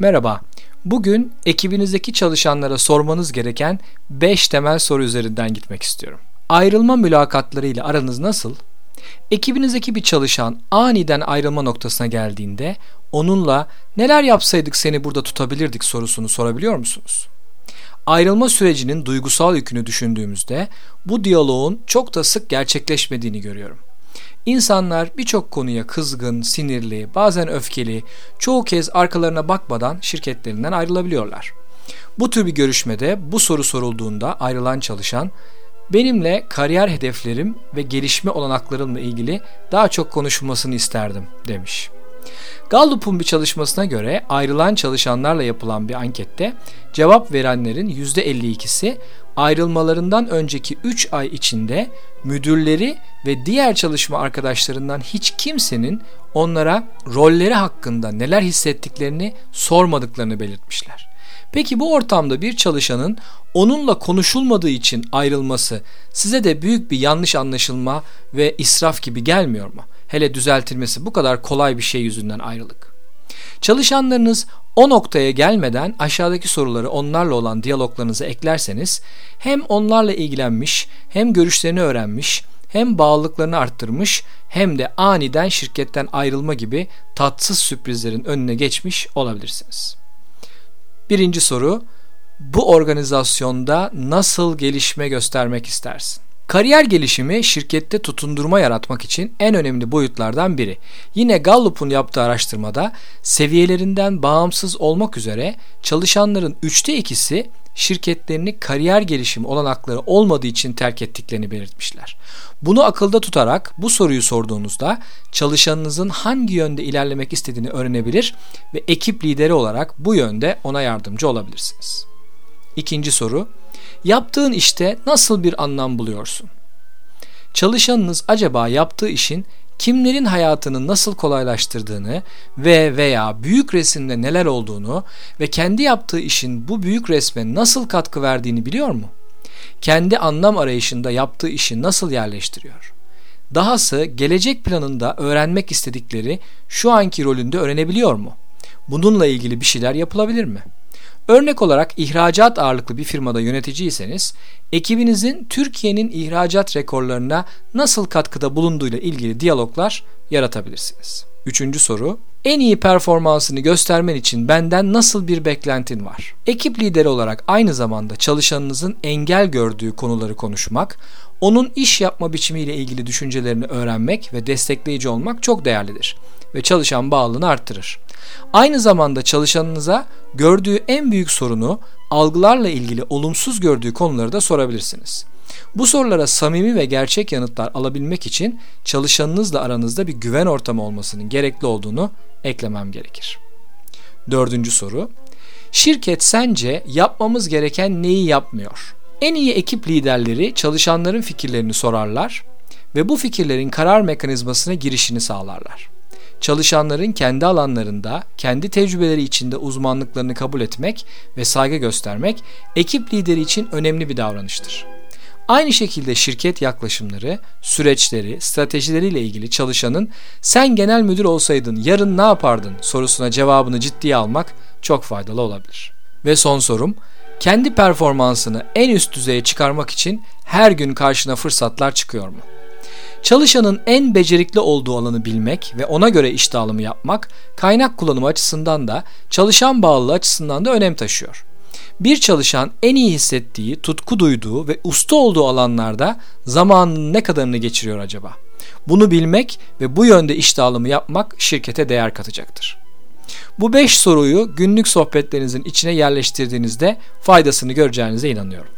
Merhaba. Bugün ekibinizdeki çalışanlara sormanız gereken 5 temel soru üzerinden gitmek istiyorum. Ayrılma mülakatları ile aranız nasıl? Ekibinizdeki bir çalışan aniden ayrılma noktasına geldiğinde onunla neler yapsaydık seni burada tutabilirdik sorusunu sorabiliyor musunuz? Ayrılma sürecinin duygusal yükünü düşündüğümüzde bu diyaloğun çok da sık gerçekleşmediğini görüyorum. İnsanlar birçok konuya kızgın, sinirli, bazen öfkeli, çoğu kez arkalarına bakmadan şirketlerinden ayrılabiliyorlar. Bu tür bir görüşmede bu soru sorulduğunda ayrılan çalışan benimle kariyer hedeflerim ve gelişme olanaklarımla ilgili daha çok konuşulmasını isterdim demiş. Gallup'un bir çalışmasına göre ayrılan çalışanlarla yapılan bir ankette cevap verenlerin %52'si ayrılmalarından önceki 3 ay içinde müdürleri ve diğer çalışma arkadaşlarından hiç kimsenin onlara rolleri hakkında neler hissettiklerini sormadıklarını belirtmişler. Peki bu ortamda bir çalışanın onunla konuşulmadığı için ayrılması size de büyük bir yanlış anlaşılma ve israf gibi gelmiyor mu? Hele düzeltilmesi bu kadar kolay bir şey yüzünden ayrılık. Çalışanlarınız o noktaya gelmeden aşağıdaki soruları onlarla olan diyaloglarınıza eklerseniz hem onlarla ilgilenmiş, hem görüşlerini öğrenmiş, hem bağlılıklarını arttırmış hem de aniden şirketten ayrılma gibi tatsız sürprizlerin önüne geçmiş olabilirsiniz. Birinci soru, bu organizasyonda nasıl gelişme göstermek istersin? Kariyer gelişimi şirkette tutundurma yaratmak için en önemli boyutlardan biri. Yine Gallup'un yaptığı araştırmada seviyelerinden bağımsız olmak üzere çalışanların üçte ikisi şirketlerini kariyer gelişimi olanakları olmadığı için terk ettiklerini belirtmişler. Bunu akılda tutarak bu soruyu sorduğunuzda çalışanınızın hangi yönde ilerlemek istediğini öğrenebilir ve ekip lideri olarak bu yönde ona yardımcı olabilirsiniz. İkinci soru, yaptığın işte nasıl bir anlam buluyorsun? Çalışanınız acaba yaptığı işin kimlerin hayatını nasıl kolaylaştırdığını ve veya büyük resimde neler olduğunu ve kendi yaptığı işin bu büyük resme nasıl katkı verdiğini biliyor mu? Kendi anlam arayışında yaptığı işi nasıl yerleştiriyor? Dahası gelecek planında öğrenmek istedikleri şu anki rolünde öğrenebiliyor mu? Bununla ilgili bir şeyler yapılabilir mi?'' Örnek olarak ihracat ağırlıklı bir firmada yöneticiyseniz, ekibinizin Türkiye'nin ihracat rekorlarına nasıl katkıda bulunduğuyla ilgili diyaloglar yaratabilirsiniz. Üçüncü soru, en iyi performansını göstermen için benden nasıl bir beklentin var? Ekip lideri olarak aynı zamanda çalışanınızın engel gördüğü konuları konuşmak, onun iş yapma biçimiyle ilgili düşüncelerini öğrenmek ve destekleyici olmak çok değerlidir ve çalışan bağlılığını arttırır. Aynı zamanda çalışanınıza gördüğü en büyük sorunu algılarla ilgili olumsuz gördüğü konuları da sorabilirsiniz. Bu sorulara samimi ve gerçek yanıtlar alabilmek için çalışanınızla aranızda bir güven ortamı olmasının gerekli olduğunu eklemem gerekir. Dördüncü soru. Şirket sence yapmamız gereken neyi yapmıyor? En iyi ekip liderleri çalışanların fikirlerini sorarlar ve bu fikirlerin karar mekanizmasına girişini sağlarlar çalışanların kendi alanlarında, kendi tecrübeleri içinde uzmanlıklarını kabul etmek ve saygı göstermek ekip lideri için önemli bir davranıştır. Aynı şekilde şirket yaklaşımları, süreçleri, stratejileriyle ilgili çalışanın sen genel müdür olsaydın yarın ne yapardın sorusuna cevabını ciddiye almak çok faydalı olabilir. Ve son sorum, kendi performansını en üst düzeye çıkarmak için her gün karşına fırsatlar çıkıyor mu? Çalışanın en becerikli olduğu alanı bilmek ve ona göre iş dağılımı yapmak kaynak kullanımı açısından da çalışan bağlılığı açısından da önem taşıyor. Bir çalışan en iyi hissettiği, tutku duyduğu ve usta olduğu alanlarda zamanının ne kadarını geçiriyor acaba? Bunu bilmek ve bu yönde iş yapmak şirkete değer katacaktır. Bu 5 soruyu günlük sohbetlerinizin içine yerleştirdiğinizde faydasını göreceğinize inanıyorum.